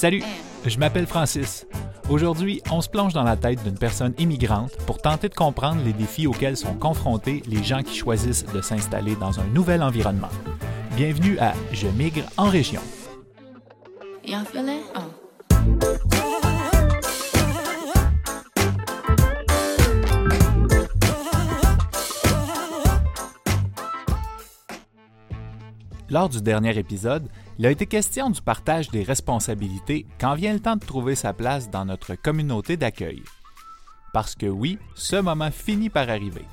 Salut, je m'appelle Francis. Aujourd'hui, on se plonge dans la tête d'une personne immigrante pour tenter de comprendre les défis auxquels sont confrontés les gens qui choisissent de s'installer dans un nouvel environnement. Bienvenue à Je migre en région. Lors du dernier épisode, il a été question du partage des responsabilités quand vient le temps de trouver sa place dans notre communauté d'accueil. Parce que oui, ce moment finit par arriver.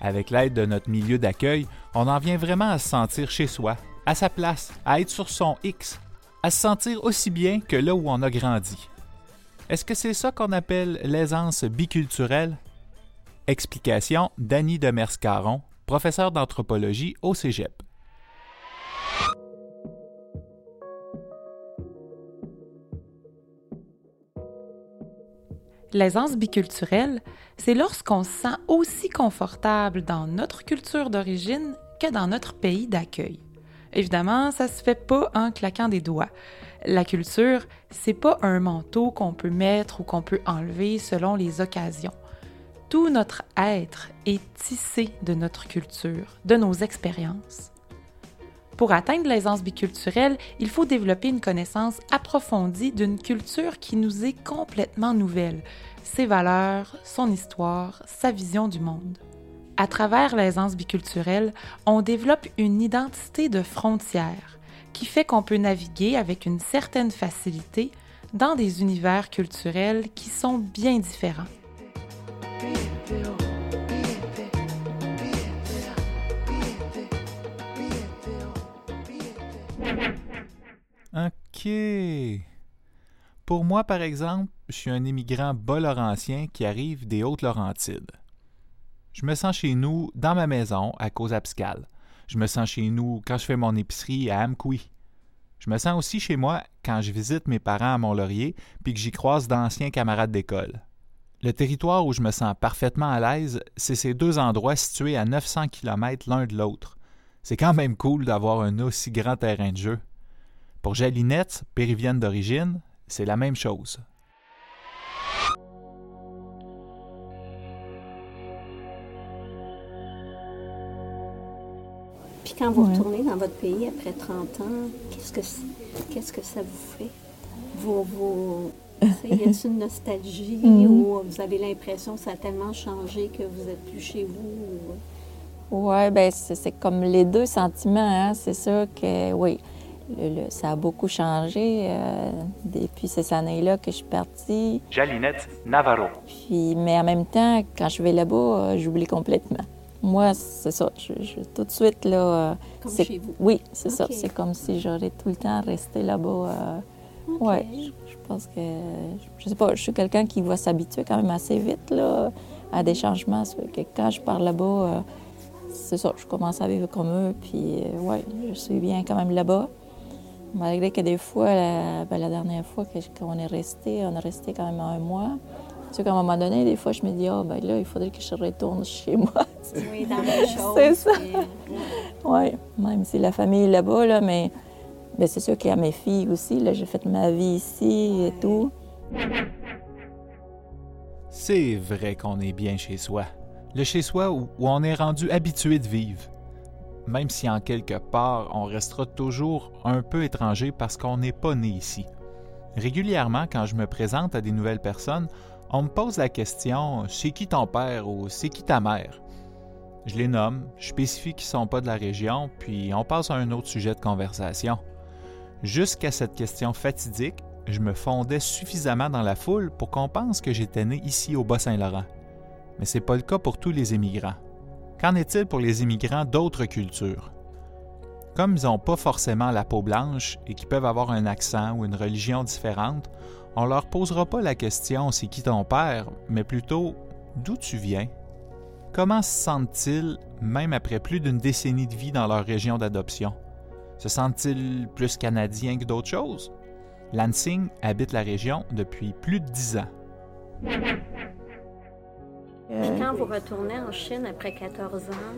Avec l'aide de notre milieu d'accueil, on en vient vraiment à se sentir chez soi, à sa place, à être sur son X, à se sentir aussi bien que là où on a grandi. Est-ce que c'est ça qu'on appelle l'aisance biculturelle? Explication d'Annie Demers-Caron, professeur d'anthropologie au Cégep. L'aisance biculturelle, c'est lorsqu'on se sent aussi confortable dans notre culture d'origine que dans notre pays d'accueil. Évidemment, ça se fait pas en claquant des doigts. La culture, c'est pas un manteau qu'on peut mettre ou qu'on peut enlever selon les occasions. Tout notre être est tissé de notre culture, de nos expériences. Pour atteindre l'aisance biculturelle, il faut développer une connaissance approfondie d'une culture qui nous est complètement nouvelle, ses valeurs, son histoire, sa vision du monde. À travers l'aisance biculturelle, on développe une identité de frontière qui fait qu'on peut naviguer avec une certaine facilité dans des univers culturels qui sont bien différents. Pour moi, par exemple, je suis un immigrant bas-laurentien qui arrive des Hautes-Laurentides. Je me sens chez nous dans ma maison à cause abscale. Je me sens chez nous quand je fais mon épicerie à Amqui. Je me sens aussi chez moi quand je visite mes parents à Mont-Laurier puis que j'y croise d'anciens camarades d'école. Le territoire où je me sens parfaitement à l'aise, c'est ces deux endroits situés à 900 km l'un de l'autre. C'est quand même cool d'avoir un aussi grand terrain de jeu. Pour Jalinette, péruvienne d'origine, c'est la même chose. Puis quand vous retournez dans votre pays après 30 ans, qu'est-ce que, qu'est-ce que ça vous fait? Vous, vous, y a une nostalgie mm. ou vous avez l'impression que ça a tellement changé que vous n'êtes plus chez vous? Oui, bien, c'est, comme les deux sentiments. Hein? C'est sûr que, oui, ça a beaucoup changé euh, depuis ces années-là que je suis partie. Jalinette Navarro. Puis, mais en même temps, quand je vais là-bas, euh, j'oublie complètement. Moi, c'est ça. Je, tout de suite, là. Euh, comme chez vous? Oui, c'est ça. C'est comme si j'aurais tout le temps resté là-bas. Oui, je, pense que. Je sais pas, je suis quelqu'un qui va s'habituer quand même assez vite, là, à des changements. Que quand je pars là-bas, c'est ça, je commence à vivre comme eux, puis ouais, je suis bien quand même là-bas. Malgré que des fois, la, ben, la dernière fois qu'on est resté, on est resté quand même un mois. Tu sais qu'à un moment donné, des fois, je me dis, ah, oh, ben là, il faudrait que je retourne chez moi. Oui, dans les choses. c'est ça. Oui, même si la famille est là-bas, là, mais ben, c'est sûr qu'il y a mes filles aussi. Là, j'ai fait ma vie ici et tout. C'est vrai qu'on est bien chez soi. Le chez soi où on est rendu habitué de vivre même si en quelque part on restera toujours un peu étranger parce qu'on n'est pas né ici. Régulièrement, quand je me présente à des nouvelles personnes, on me pose la question C'est qui ton père ou c'est qui ta mère? Je les nomme, je spécifie qu'ils ne sont pas de la région, puis on passe à un autre sujet de conversation. Jusqu'à cette question fatidique, je me fondais suffisamment dans la foule pour qu'on pense que j'étais né ici au Bas-Saint-Laurent. Mais ce n'est pas le cas pour tous les immigrants. Qu'en est-il pour les immigrants d'autres cultures? Comme ils n'ont pas forcément la peau blanche et qu'ils peuvent avoir un accent ou une religion différente, on leur posera pas la question c'est qui ton père, mais plutôt d'où tu viens? Comment se sentent-ils, même après plus d'une décennie de vie dans leur région d'adoption? Se sentent-ils plus canadiens que d'autres choses? Lansing habite la région depuis plus de dix ans. Puis quand vous retournez en Chine après 14 ans,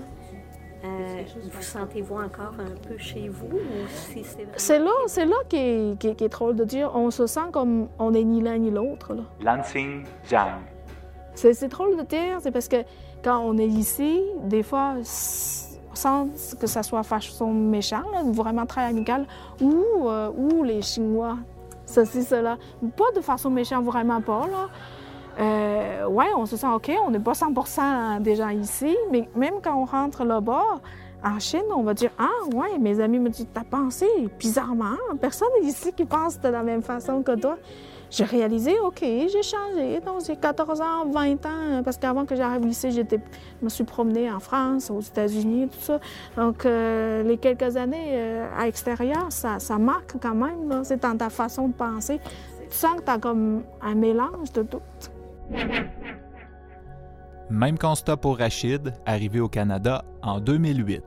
euh, vous sentez-vous encore un peu chez vous ou si c'est là, c'est là qui est, qui, est- est drôle de dire. On se sent comme on n'est ni l'un ni l'autre. là. Lansing Jiang. C'est c'est drôle de dire, c'est parce que quand on est ici, des fois, sans que ça soit façon méchant, là, vraiment très amical, ou, euh, ou les Chinois, ceci, cela. Pas de façon méchante, vraiment pas, là. Euh, ouais, on se sent OK, on n'est pas 100 des gens ici, mais même quand on rentre là-bas, en Chine, on va dire Ah, ouais, mes amis me disent T'as pensé bizarrement, personne ici qui pense de la même façon que toi. J'ai réalisé, OK, j'ai changé. Donc, j'ai 14 ans, 20 ans, parce qu'avant que j'arrive ici, j'étais, je me suis promenée en France, aux États-Unis, tout ça. Donc, euh, les quelques années euh, à l'extérieur, ça, ça marque quand même. C'est dans ta façon de penser. Tu sens que tu as comme un mélange de tout. Même constat pour Rachid, arrivé au Canada en 2008.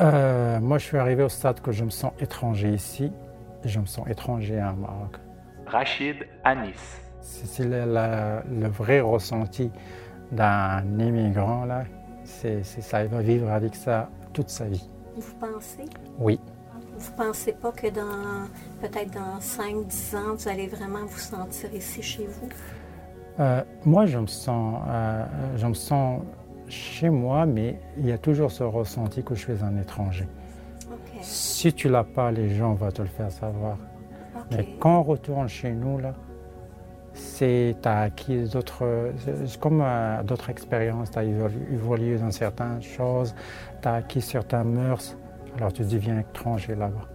Euh, moi, je suis arrivé au stade que je me sens étranger ici et je me sens étranger en Maroc. Rachid à Nice. C'est le, vrai ressenti d'un immigrant, là. C'est c'est ça, il va vivre avec ça toute sa vie. Vous pensez? Oui. Vous pensez pas que dans peut-être dans 5-10 ans, vous allez vraiment vous sentir ici chez vous? Euh, moi, je me, sens, euh, je me sens chez moi, mais il y a toujours ce ressenti que je suis un étranger. Si tu l'as pas, les gens vont te le faire savoir. Mais quand on retourne chez nous, là, c'est tu as acquis d'autres, comme euh, d'autres expériences, tu as évolué dans certaines choses, tu as acquis certaines mœurs, alors tu deviens étranger là-bas.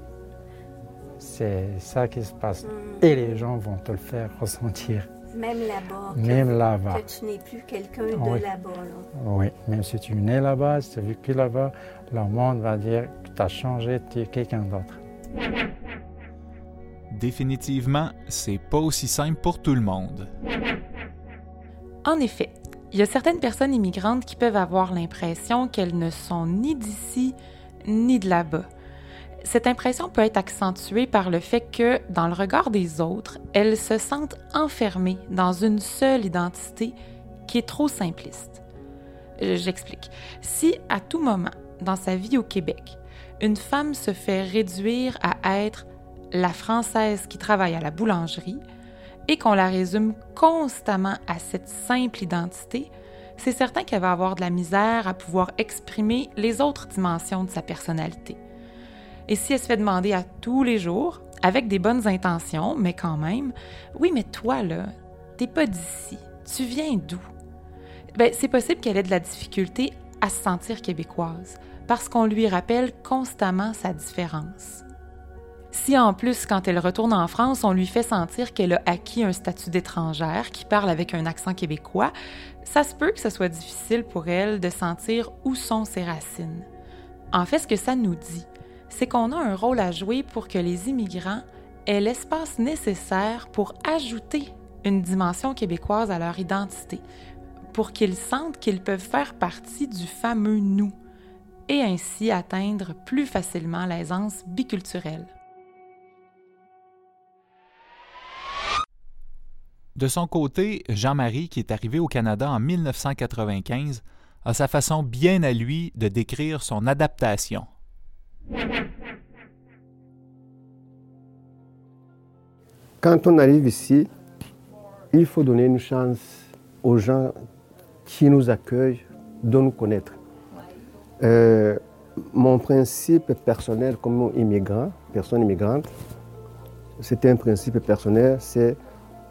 C'est ça qui se passe. Hmm. Et les gens vont te le faire ressentir, Même là-bas, que- même là-bas. que tu n'es plus quelqu'un de là-bas. là. Oui, même si tu es né là-bas, si tu as vécu là-bas, le monde va dire que tu as changé, tu es quelqu'un d'autre. Définitivement, c'est pas aussi simple pour tout le monde. En effet, il y a certaines personnes immigrantes qui peuvent avoir l'impression qu'elles ne sont ni d'ici ni de là-bas. Cette impression peut être accentuée par le fait que, dans le regard des autres, elles se sentent enfermées dans une seule identité qui est trop simpliste. J'explique. Si à tout moment, dans sa vie au Québec, une femme se fait réduire à être la Française qui travaille à la boulangerie, et qu'on la résume constamment à cette simple identité, c'est certain qu'elle va avoir de la misère à pouvoir exprimer les autres dimensions de sa personnalité. Et si elle se fait demander à tous les jours, avec des bonnes intentions, mais quand même, oui, mais toi, là, t'es pas d'ici, tu viens d'où? Ben, c'est possible qu'elle ait de la difficulté à se sentir québécoise, parce qu'on lui rappelle constamment sa différence. Si en plus, quand elle retourne en France, on lui fait sentir qu'elle a acquis un statut d'étrangère, qui parle avec un accent québécois, ça se peut que ce soit difficile pour elle de sentir où sont ses racines. En fait, ce que ça nous dit, c'est qu'on a un rôle à jouer pour que les immigrants aient l'espace nécessaire pour ajouter une dimension québécoise à leur identité, pour qu'ils sentent qu'ils peuvent faire partie du fameux nous, et ainsi atteindre plus facilement l'aisance biculturelle. De son côté, Jean-Marie, qui est arrivé au Canada en 1995, a sa façon bien à lui de décrire son adaptation. Quand on arrive ici, il faut donner une chance aux gens qui nous accueillent de nous connaître. Euh, mon principe personnel comme immigrant, personne immigrante, c'est un principe personnel, c'est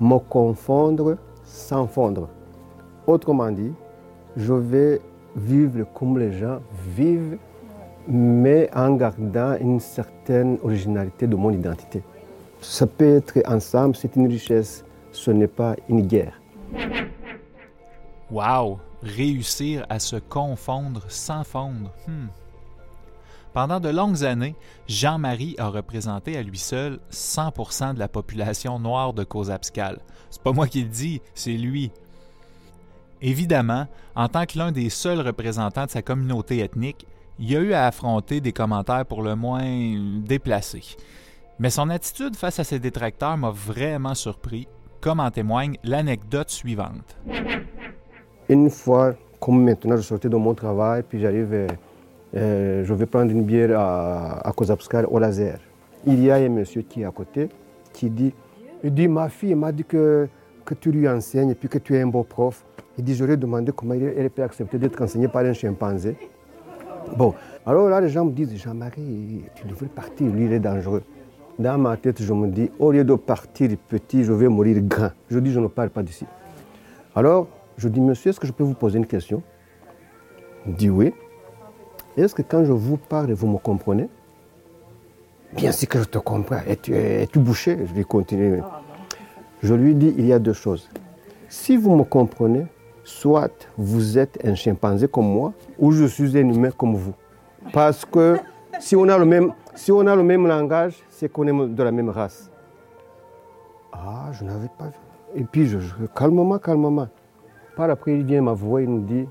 me confondre sans fondre. Autrement dit, je vais vivre comme les gens vivent, mais en gardant une certaine originalité de mon identité. Ça peut être ensemble, c'est une richesse, ce n'est pas une guerre. Wow! Réussir à se confondre sans fondre. Hmm. Pendant de longues années, Jean-Marie a représenté à lui seul 100% de la population noire de Cozapscal. C'est pas moi qui le dis, c'est lui. Évidemment, en tant que l'un des seuls représentants de sa communauté ethnique, il a eu à affronter des commentaires pour le moins déplacés. Mais son attitude face à ses détracteurs m'a vraiment surpris, comme en témoigne l'anecdote suivante. Une fois comme maintenant je sortais de mon travail, puis j'arrive, euh, je vais prendre une bière à, à Kozapskar au laser. Il y a un monsieur qui est à côté qui dit, il dit ma fille m'a dit que, tu lui enseignes et puis que tu es un beau prof. Il dit, j'aurais demandé comment elle peut accepter d'être enseignée par un chimpanzé. Bon, alors là, les gens me disent, Jean-Marie, tu devrais partir, lui, il est dangereux. Dans ma tête, je me dis, au lieu de partir petit, je vais mourir grand. Je dis, je ne pars pas d'ici. Alors, je dis, monsieur, est-ce que je peux vous poser une question? Il dit oui. Est-ce que quand je vous parle, vous me comprenez? Bien sûr que je te comprends. Es-tu es bouché Je lui continue. Je lui dis, il y a deux choses. Si vous me comprenez, soit vous êtes un chimpanzé comme moi, ou je suis un humain comme vous. Parce que si on a le même, si on a le même langage, c'est qu'on est de la même race. Ah, je n'avais pas vu. Et puis, je, je, calmement, calmement. Par après, il vient m'avouer, il me dit,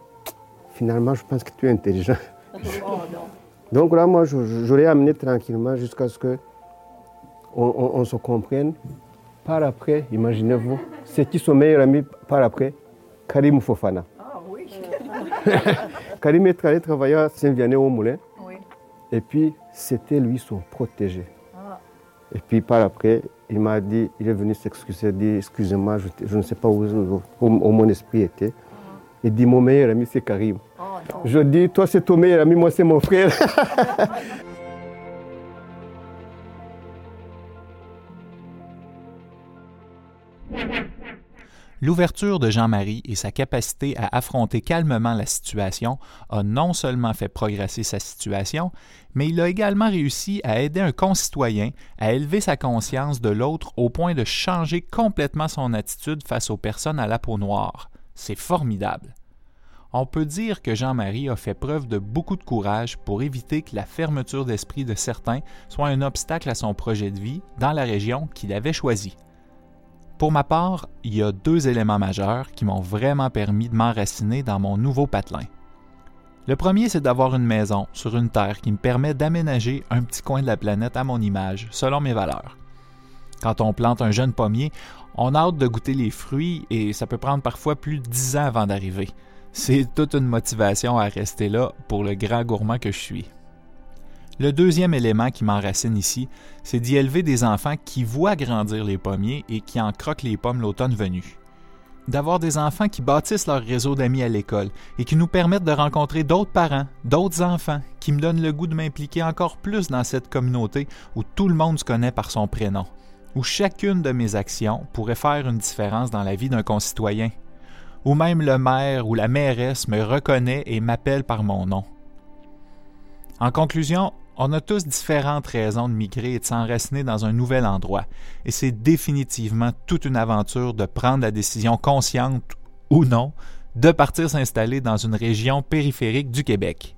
finalement, je pense que tu es intelligent. Donc là, moi, je, je, je l'ai amené tranquillement jusqu'à ce qu'on on, on se comprenne. Par après, imaginez-vous, c'est qui son meilleur ami par après? Karim Fofana. Ah oui. Karim est allé travailler à Saint-Vianney au Moulin. oui. Et puis, c'était lui son protégé. Ah. Et puis, par après, il m'a dit, il est venu s'excuser, il dit, excusez-moi, je, je ne sais pas où, où- où mon esprit était. Il dit, mon meilleur ami, c'est Karim. Je dis, toi, c'est ton meilleur ami, moi, c'est mon frère. L'ouverture de Jean-Marie et sa capacité à affronter calmement la situation a non seulement fait progresser sa situation, mais il a également réussi à aider un concitoyen à élever sa conscience de l'autre au point de changer complètement son attitude face aux personnes à la peau noire. C'est formidable. On peut dire que Jean-Marie a fait preuve de beaucoup de courage pour éviter que la fermeture d'esprit de certains soit un obstacle à son projet de vie dans la région qu'il avait choisie. Pour ma part, il y a deux éléments majeurs qui m'ont vraiment permis de m'enraciner dans mon nouveau patelin. Le premier, c'est d'avoir une maison sur une terre qui me permet d'aménager un petit coin de la planète à mon image, selon mes valeurs. Quand on plante un jeune pommier, on a hâte de goûter les fruits et ça peut prendre parfois plus de dix ans avant d'arriver. C'est toute une motivation à rester là pour le grand gourmand que je suis. Le deuxième élément qui m'enracine ici, c'est d'y élever des enfants qui voient grandir les pommiers et qui en croquent les pommes l'automne venu. D'avoir des enfants qui bâtissent leur réseau d'amis à l'école et qui nous permettent de rencontrer d'autres parents, d'autres enfants, qui me donnent le goût de m'impliquer encore plus dans cette communauté où tout le monde se connaît par son prénom, où chacune de mes actions pourrait faire une différence dans la vie d'un concitoyen, où même le maire ou la mairesse me reconnaît et m'appelle par mon nom. En conclusion, on a tous différentes raisons de migrer et de s'enraciner dans un nouvel endroit, et c'est définitivement toute une aventure de prendre la décision consciente ou non de partir s'installer dans une région périphérique du Québec.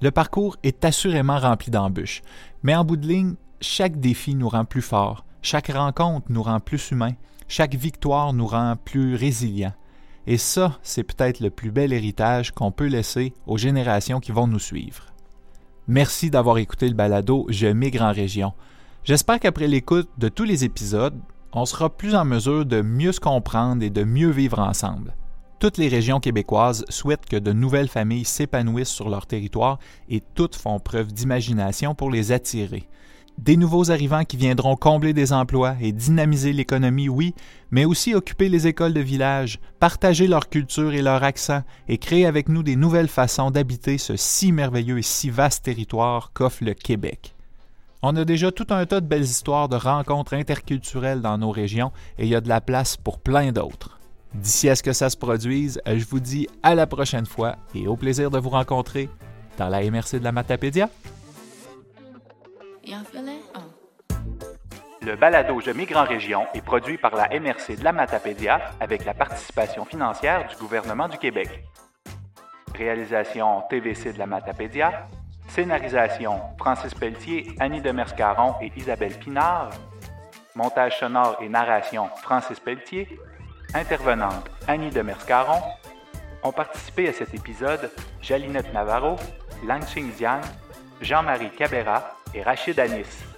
Le parcours est assurément rempli d'embûches, mais en bout de ligne, chaque défi nous rend plus forts, chaque rencontre nous rend plus humains, chaque victoire nous rend plus résilients. Et ça, c'est peut-être le plus bel héritage qu'on peut laisser aux générations qui vont nous suivre. Merci d'avoir écouté le balado Je migre en région. J'espère qu'après l'écoute de tous les épisodes, on sera plus en mesure de mieux se comprendre et de mieux vivre ensemble. Toutes les régions québécoises souhaitent que de nouvelles familles s'épanouissent sur leur territoire et toutes font preuve d'imagination pour les attirer. Des nouveaux arrivants qui viendront combler des emplois et dynamiser l'économie, oui, mais aussi occuper les écoles de village, partager leur culture et leur accent et créer avec nous des nouvelles façons d'habiter ce si merveilleux et si vaste territoire qu'offre le Québec. On a déjà tout un tas de belles histoires de rencontres interculturelles dans nos régions et il y a de la place pour plein d'autres. D'ici à ce que ça se produise, je vous dis à la prochaine fois et au plaisir de vous rencontrer dans la MRC de la Matapédia. Le balado Je migre en région est produit par la MRC de la Matapédia avec la participation financière du gouvernement du Québec. Réalisation TVC de la Matapédia. Scénarisation Francis Pelletier, Annie Demerscaron et Isabelle Pinard. Montage sonore et narration Francis Pelletier. Intervenante Annie Demerscaron. Ont participé à cet épisode Jalinette Navarro, Langching Jiang, Jean-Marie Cabera Rachid Anis.